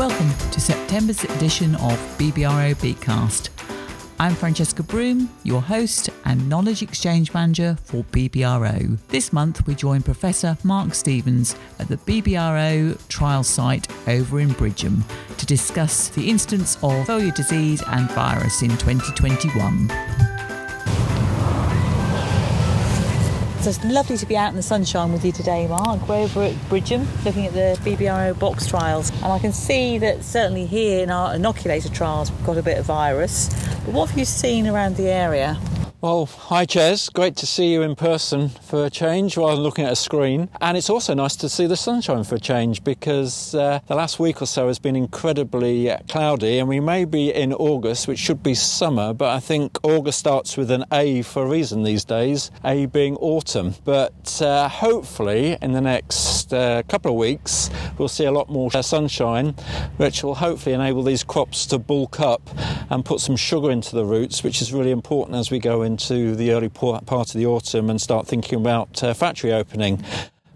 Welcome to September's edition of BBRO Beatcast. I'm Francesca Broom, your host and Knowledge Exchange Manager for BBRO. This month we join Professor Mark Stevens at the BBRO trial site over in Bridgham to discuss the incidence of foliar disease and virus in 2021. So it's lovely to be out in the sunshine with you today, Mark. We're over at Bridgham looking at the BBRO box trials, and I can see that certainly here in our inoculator trials we've got a bit of virus. But what have you seen around the area? Well, hi, Jez. Great to see you in person for a change rather than looking at a screen. And it's also nice to see the sunshine for a change because uh, the last week or so has been incredibly cloudy, and we may be in August, which should be summer, but I think August starts with an A for a reason these days, A being autumn. But uh, hopefully, in the next uh, couple of weeks, we'll see a lot more sunshine, which will hopefully enable these crops to bulk up and put some sugar into the roots, which is really important as we go into the early part of the autumn and start thinking about uh, factory opening.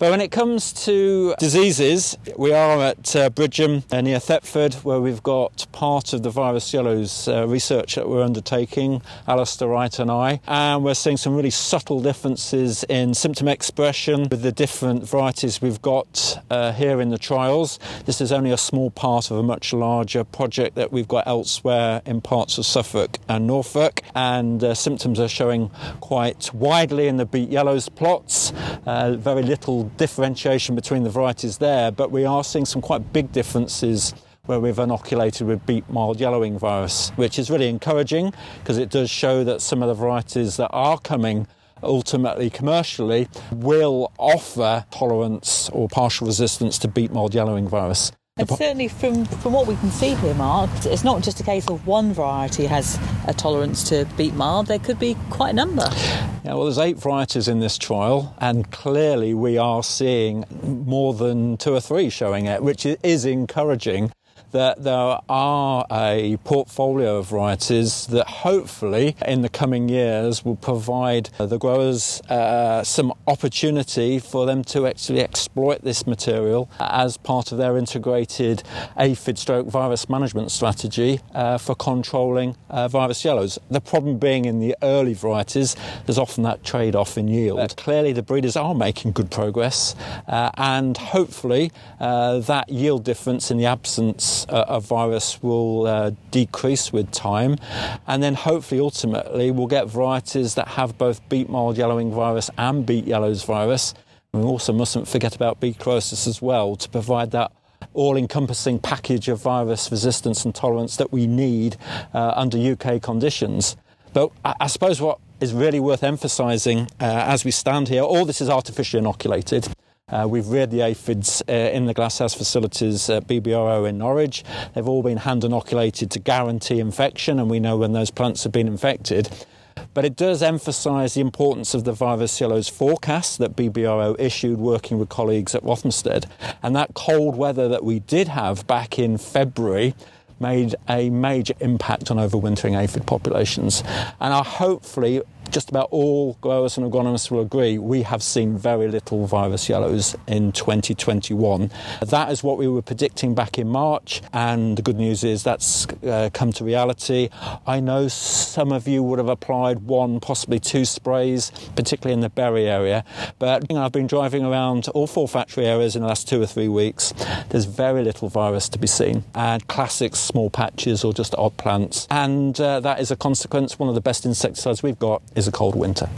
But when it comes to diseases, we are at uh, Bridgham uh, near Thetford, where we've got part of the virus yellows uh, research that we're undertaking, Alistair Wright and I, and we're seeing some really subtle differences in symptom expression with the different varieties we've got uh, here in the trials. This is only a small part of a much larger project that we've got elsewhere in parts of Suffolk and Norfolk, and uh, symptoms are showing quite widely in the beet yellows plots, uh, very little differentiation between the varieties there, but we are seeing some quite big differences where we've inoculated with beet mild yellowing virus, which is really encouraging because it does show that some of the varieties that are coming ultimately commercially will offer tolerance or partial resistance to beet mild yellowing virus. And certainly from, from what we can see here, Mark, it's not just a case of one variety has a tolerance to beet mild, there could be quite a number. Yeah, well, there's eight varieties in this trial, and clearly we are seeing more than two or three showing it, which is encouraging that there are a portfolio of varieties that hopefully in the coming years will provide the growers uh, some opportunity for them to actually exploit this material as part of their integrated aphid stroke virus management strategy uh, for controlling uh, virus yellows. The problem being in the early varieties, there's often that trade off in yield. Clearly, the breeders are making good progress, uh, and hopefully, uh, that yield difference in the absence uh, a virus will uh, decrease with time, and then hopefully ultimately we'll get varieties that have both beet mild yellowing virus and beet yellows virus. we also mustn't forget about beet chlorosis as well to provide that all encompassing package of virus resistance and tolerance that we need uh, under UK conditions. But I, I, suppose what is really worth emphasising uh, as we stand here, all this is artificially inoculated. Uh, we've reared the aphids uh, in the glasshouse facilities at BBRO in Norwich. They've all been hand inoculated to guarantee infection, and we know when those plants have been infected. But it does emphasise the importance of the virus yellows forecast that BBRO issued working with colleagues at Rothamsted. And that cold weather that we did have back in February made a major impact on overwintering aphid populations. And are hopefully just about all growers and agronomists will agree we have seen very little virus yellows in 2021. That is what we were predicting back in March, and the good news is that's uh, come to reality. I know some of you would have applied one, possibly two sprays, particularly in the Bury area, but you know, I've been driving around all four factory areas in the last two or three weeks. There's very little virus to be seen, and classic small patches or just odd plants, and uh, that is a consequence. One of the best insecticides we've got is a cold winter.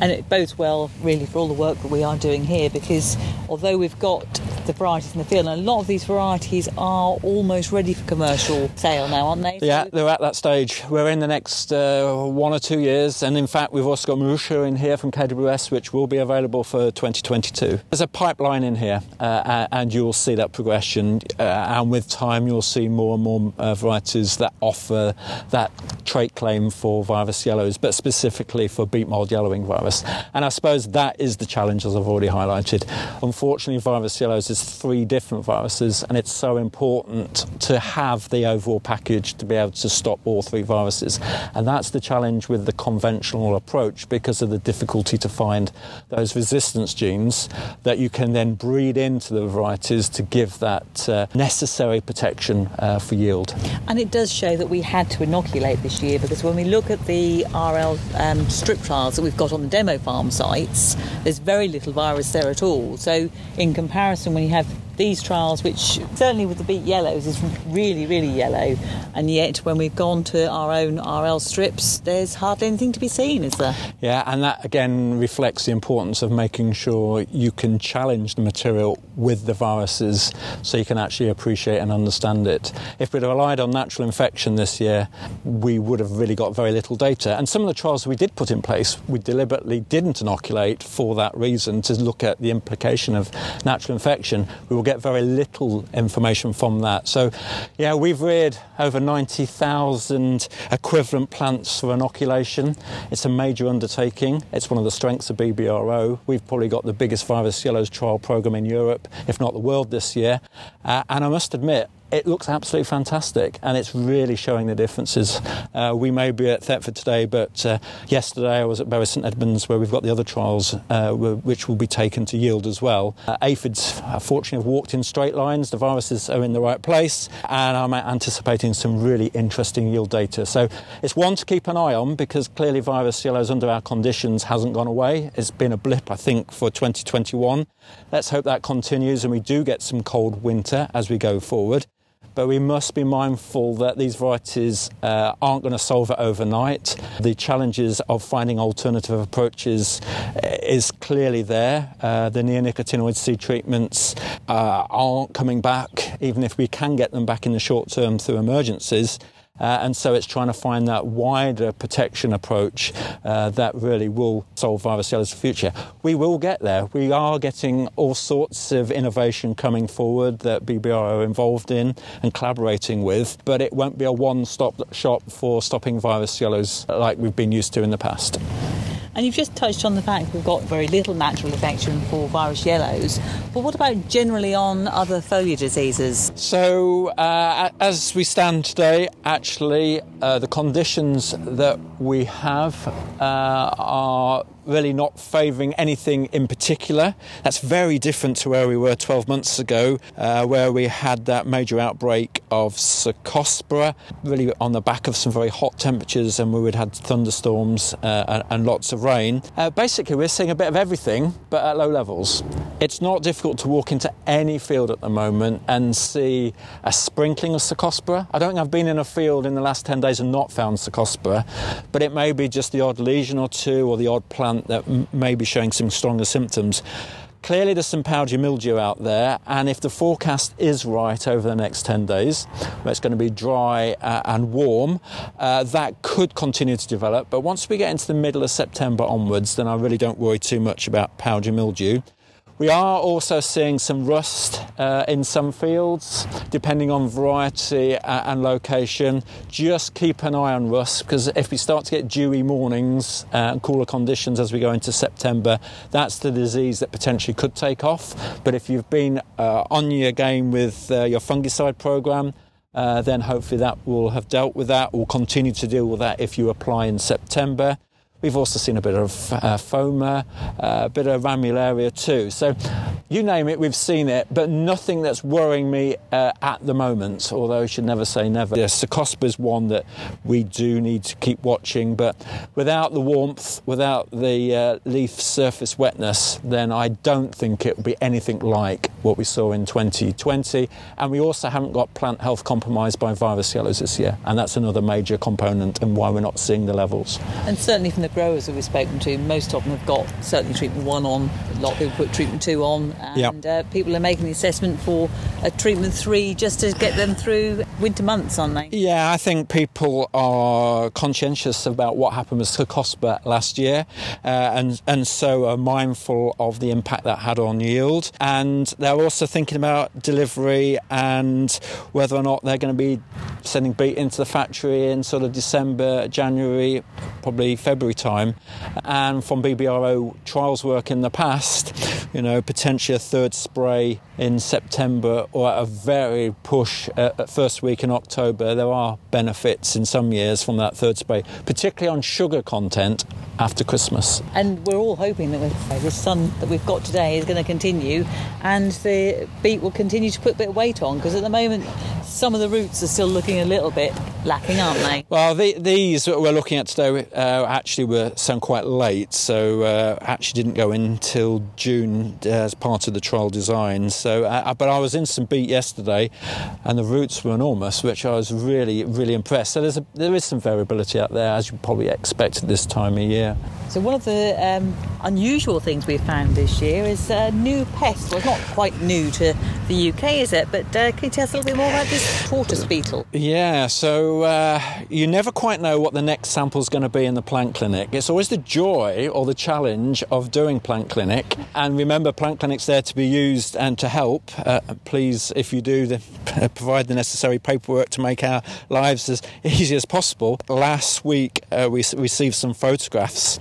And it bodes well, really, for all the work that we are doing here because although we've got the varieties in the field, and a lot of these varieties are almost ready for commercial sale now, aren't they? Yeah, they're at that stage. We're in the next uh, one or two years, and in fact, we've also got Maruscha in here from KWS, which will be available for 2022. There's a pipeline in here, uh, and you'll see that progression, uh, and with time, you'll see more and more uh, varieties that offer that trait claim for virus yellows, but specifically for beet mild yellowing virus. And I suppose that is the challenge, as I've already highlighted. Unfortunately, virus yellows is three different viruses, and it's so important to have the overall package to be able to stop all three viruses. And that's the challenge with the conventional approach because of the difficulty to find those resistance genes that you can then breed into the varieties to give that uh, necessary protection uh, for yield. And it does show that we had to inoculate this year because when we look at the RL um, strip trials that we've got on the demo farm sites, there's very little virus there at all. So, in comparison, you have these trials, which certainly with the beet yellows is really, really yellow, and yet when we've gone to our own RL strips, there's hardly anything to be seen, is there? Yeah, and that again reflects the importance of making sure you can challenge the material with the viruses so you can actually appreciate and understand it. If we'd relied on natural infection this year, we would have really got very little data. And some of the trials we did put in place, we deliberately didn't inoculate for that reason to look at the implication of natural infection. We will get very little information from that. So, yeah, we've reared over 90,000 equivalent plants for inoculation. It's a major undertaking. It's one of the strengths of BBRO. We've probably got the biggest virus yellows trial program in Europe, if not the world, this year. Uh, and I must admit, it looks absolutely fantastic and it's really showing the differences. Uh, we may be at Thetford today, but uh, yesterday I was at Bury St Edmunds where we've got the other trials uh, which will be taken to yield as well. Uh, aphids, fortunately, have walked in straight lines. The viruses are in the right place and I'm anticipating some really interesting yield data. So it's one to keep an eye on because clearly virus yellows under our conditions hasn't gone away. It's been a blip, I think, for 2021. Let's hope that continues and we do get some cold winter as we go forward but we must be mindful that these varieties uh, aren't going to solve it overnight. The challenges of finding alternative approaches uh, is clearly there. Uh, the neonicotinoid seed treatments uh, aren't coming back, even if we can get them back in the short term through emergencies. Uh, and so it's trying to find that wider protection approach uh, that really will solve virus yellows for the future. We will get there. We are getting all sorts of innovation coming forward that BBR are involved in and collaborating with, but it won't be a one stop shop for stopping virus yellows like we've been used to in the past. And you've just touched on the fact we've got very little natural infection for virus yellows, but what about generally on other foliar diseases? So, uh, as we stand today, actually, uh, the conditions that we have uh, are really not favouring anything in particular. That's very different to where we were 12 months ago, uh, where we had that major outbreak of Cercospora, really on the back of some very hot temperatures, and we would had thunderstorms uh, and, and, lots of rain. Uh, basically, we're seeing a bit of everything, but at low levels. It's not difficult to walk into any field at the moment and see a sprinkling of Cercospora. I don't think I've been in a field in the last 10 days and not found Cercospora, but it may be just the odd lesion or two or the odd plant plant that may be showing some stronger symptoms. Clearly, there's some powdery mildew out there, and if the forecast is right over the next 10 days, where it's going to be dry uh, and warm, uh, that could continue to develop. But once we get into the middle of September onwards, then I really don't worry too much about powdery mildew. We are also seeing some rust uh, in some fields, depending on variety and location. Just keep an eye on rust because if we start to get dewy mornings uh, and cooler conditions as we go into September, that's the disease that potentially could take off. But if you've been uh, on your game with uh, your fungicide program, uh, then hopefully that will have dealt with that. We'll continue to deal with that if you apply in September. We've also seen a bit of uh, Phoma, uh, a bit of ramularia too. So you name it, we've seen it, but nothing that's worrying me uh, at the moment, although I should never say never. Yeah, is one that we do need to keep watching, but without the warmth, without the uh, leaf surface wetness, then I don't think it will be anything like what we saw in 2020. And we also haven't got plant health compromised by virus yellows this year, and that's another major component and why we're not seeing the levels. And certainly from the growers that we've spoken to, most of them have got certainly treatment one on, a lot of people put treatment two on, and yep. uh, people are making the assessment for a treatment three just to get them through winter months, aren't they? Yeah, I think people are conscientious about what happened with Cercospora last year, uh, and and so are mindful of the impact that had on yield, and they're also thinking about delivery and whether or not they're going to be sending beet into the factory in sort of December, January, probably February time, and from BBRO trials work in the past, you know, potentially a third spray in September or a very push at first week in October. There are benefits in some years from that third spray, particularly on sugar content after Christmas. And we're all hoping that the sun that we've got today is going to continue and the beet will continue to put a bit of weight on because at the moment some of the roots are still looking a little bit lacking, aren't they? Well, the, these that we're looking at today uh, actually were sound quite late, so uh, actually didn't go in until June uh, as part of the trial design. So, uh, but I was in some beet yesterday, and the roots were enormous, which I was really, really impressed. So there's a, there is some variability out there, as you probably expect at this time of year. So one of the um, unusual things we've found this year is a new pest. Well, it's not quite new to the UK, is it? But uh, can you tell us a little bit more about this tortoise beetle? Yeah, so uh, you never quite know what the next sample is going to be in the plant clinic. It's always the joy or the challenge of doing plant clinic. And remember, plant clinic's there to be used and to help. Uh, please, if you do, the, provide the necessary paperwork to make our lives as easy as possible. Last week, uh, we received some photographs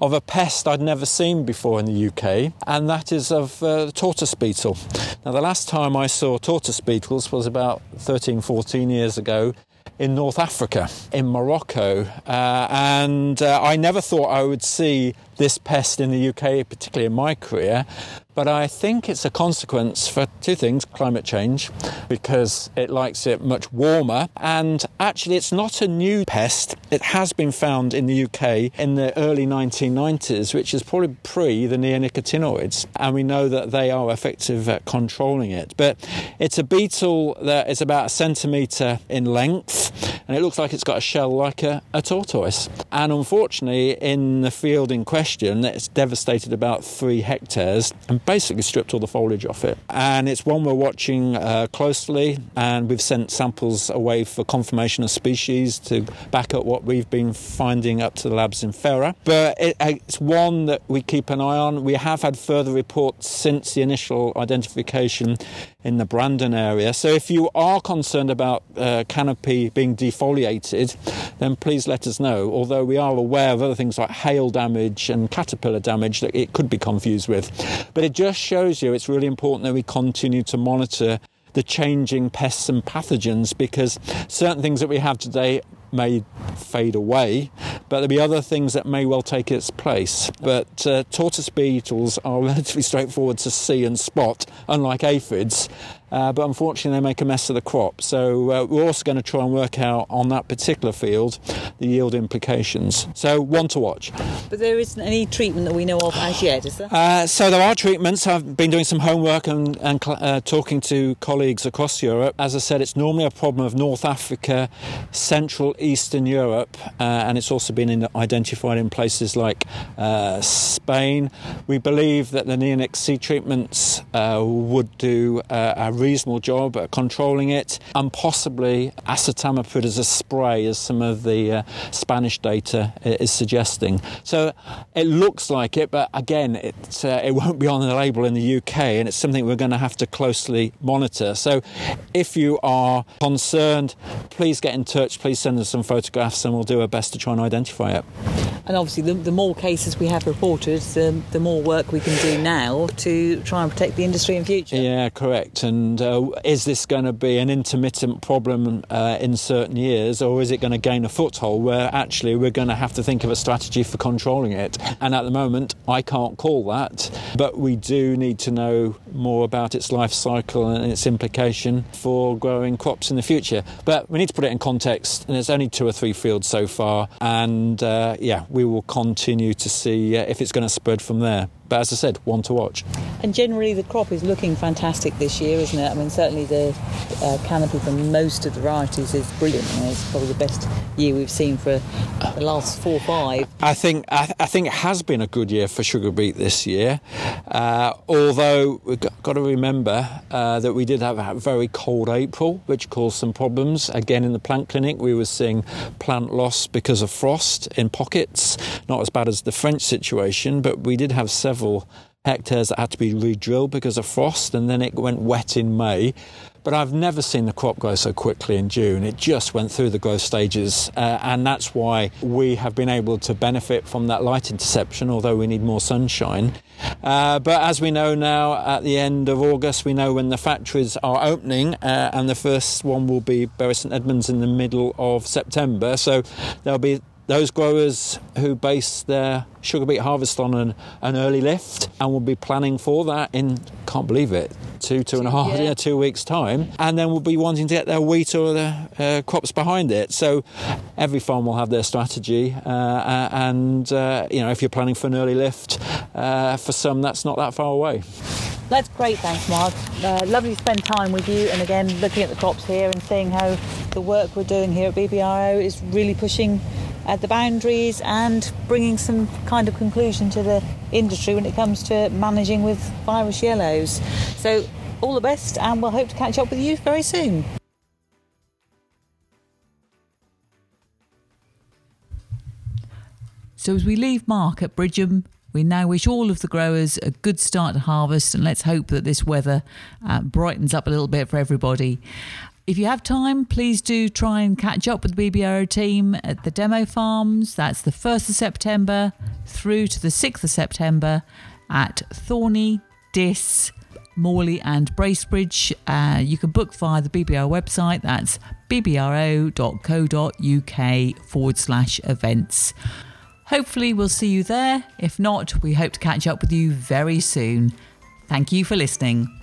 of a pest I'd never seen before in the UK, and that is of uh, the tortoise beetle. Now, the last time I saw tortoise beetles was about 13, 14 years ago in North Africa, in Morocco, uh, and uh, I never thought I would see this pest in the UK, particularly in my career. But I think it's a consequence for two things climate change, because it likes it much warmer, and actually, it's not a new pest. It has been found in the UK in the early 1990s, which is probably pre the neonicotinoids, and we know that they are effective at controlling it. But it's a beetle that is about a centimetre in length, and it looks like it's got a shell like a, a tortoise. And unfortunately, in the field in question, it's devastated about three hectares and basically stripped all the foliage off it. And it's one we're watching uh, closely, and we've sent samples away for confirmation of species to back up what we've been finding up to the labs in Fera. But it, it's one that we keep an eye on. We have had further reports since the initial identification in the Brandon area. So if you are concerned about uh, canopy being defoliated, then please let us know. Although we are aware of other things like hail damage and caterpillar damage that it could be confused with. But it just shows you it's really important that we continue to monitor the changing pests and pathogens because certain things that we have today may fade away, but there'll be other things that may well take its place. But uh, tortoise beetles are relatively straightforward to see and spot, unlike aphids, uh, but unfortunately they make a mess of the crop. So uh, we're also going to try and work out on that particular field the yield implications. So one to watch. But there isn't any treatment that we know of as yet, is there? Uh, so there are treatments. I've been doing some homework and, and uh, talking to colleagues across Europe. As I said, it's normally a problem of North Africa, Central Eastern Europe, uh, and it's also been in, identified in places like uh, Spain. We believe that the neonic seed treatments would do a reasonable job at controlling it, and possibly acetamiprid as a spray, as some of the uh, Spanish data is suggesting. So it looks like it, but again, it, uh, it won't be on the label in the UK, and it's something we're going to have to closely monitor. So if you are concerned, please get in touch, please send us some photographs, and we'll do our best to try and identify it. And obviously, the, the more cases we have reported, the, the more work we can do now to try and protect the industry in future. Yeah, correct. And and uh, is this going to be an intermittent problem uh, in certain years, or is it going to gain a foothold where actually we're going to have to think of a strategy for controlling it? And at the moment, I can't call that, but we do need to know more about its life cycle and its implication for growing crops in the future. But we need to put it in context, and there's only two or three fields so far, and uh, yeah, we will continue to see uh, if it's going to spread from there. but as I said, one to watch. And generally, the crop is looking fantastic this year, isn't it? I mean, certainly the uh, canopy for most of the varieties is brilliant. It's probably the best year we've seen for the last four or five. I think I, I think it has been a good year for sugar beet this year, uh, although got, to remember uh, that we did have a very cold April, which caused some problems. Again, in the plant clinic, we were seeing plant loss because of frost in pockets. Not as bad as the French situation, but we did have several hectares that had to be re-drilled because of frost, and then it went wet in May. But I've never seen the crop grow so quickly in June. It just went through the growth stages, uh, and that's why we have been able to benefit from that light interception, although we need more sunshine. Uh, but as we know now, at the end of August, we know when the factories are opening, uh, and the first one will be Bury St Edmunds in the middle of September. So there'll be those growers who base their sugar beet harvest on an, an early lift and will be planning for that in can't believe it two two and a half yeah. yeah two weeks time and then will be wanting to get their wheat or their uh, crops behind it so every farm will have their strategy uh, uh and uh, you know if you're planning for an early lift uh, for some that's not that far away that's great, thanks, Mark. Uh, lovely to spend time with you, and again, looking at the crops here and seeing how the work we're doing here at BBRO is really pushing at the boundaries and bringing some kind of conclusion to the industry when it comes to managing with virus yellows. So, all the best, and we'll hope to catch up with you very soon. So, as we leave Mark at Bridgham, we now wish all of the growers a good start to harvest, and let's hope that this weather uh, brightens up a little bit for everybody. If you have time, please do try and catch up with the BBRO team at the demo farms. That's the 1st of September through to the 6th of September at Thorney, Diss, Morley, and Bracebridge. Uh, you can book via the BBRO website. That's bbro.co.uk forward slash events. Hopefully, we'll see you there. If not, we hope to catch up with you very soon. Thank you for listening.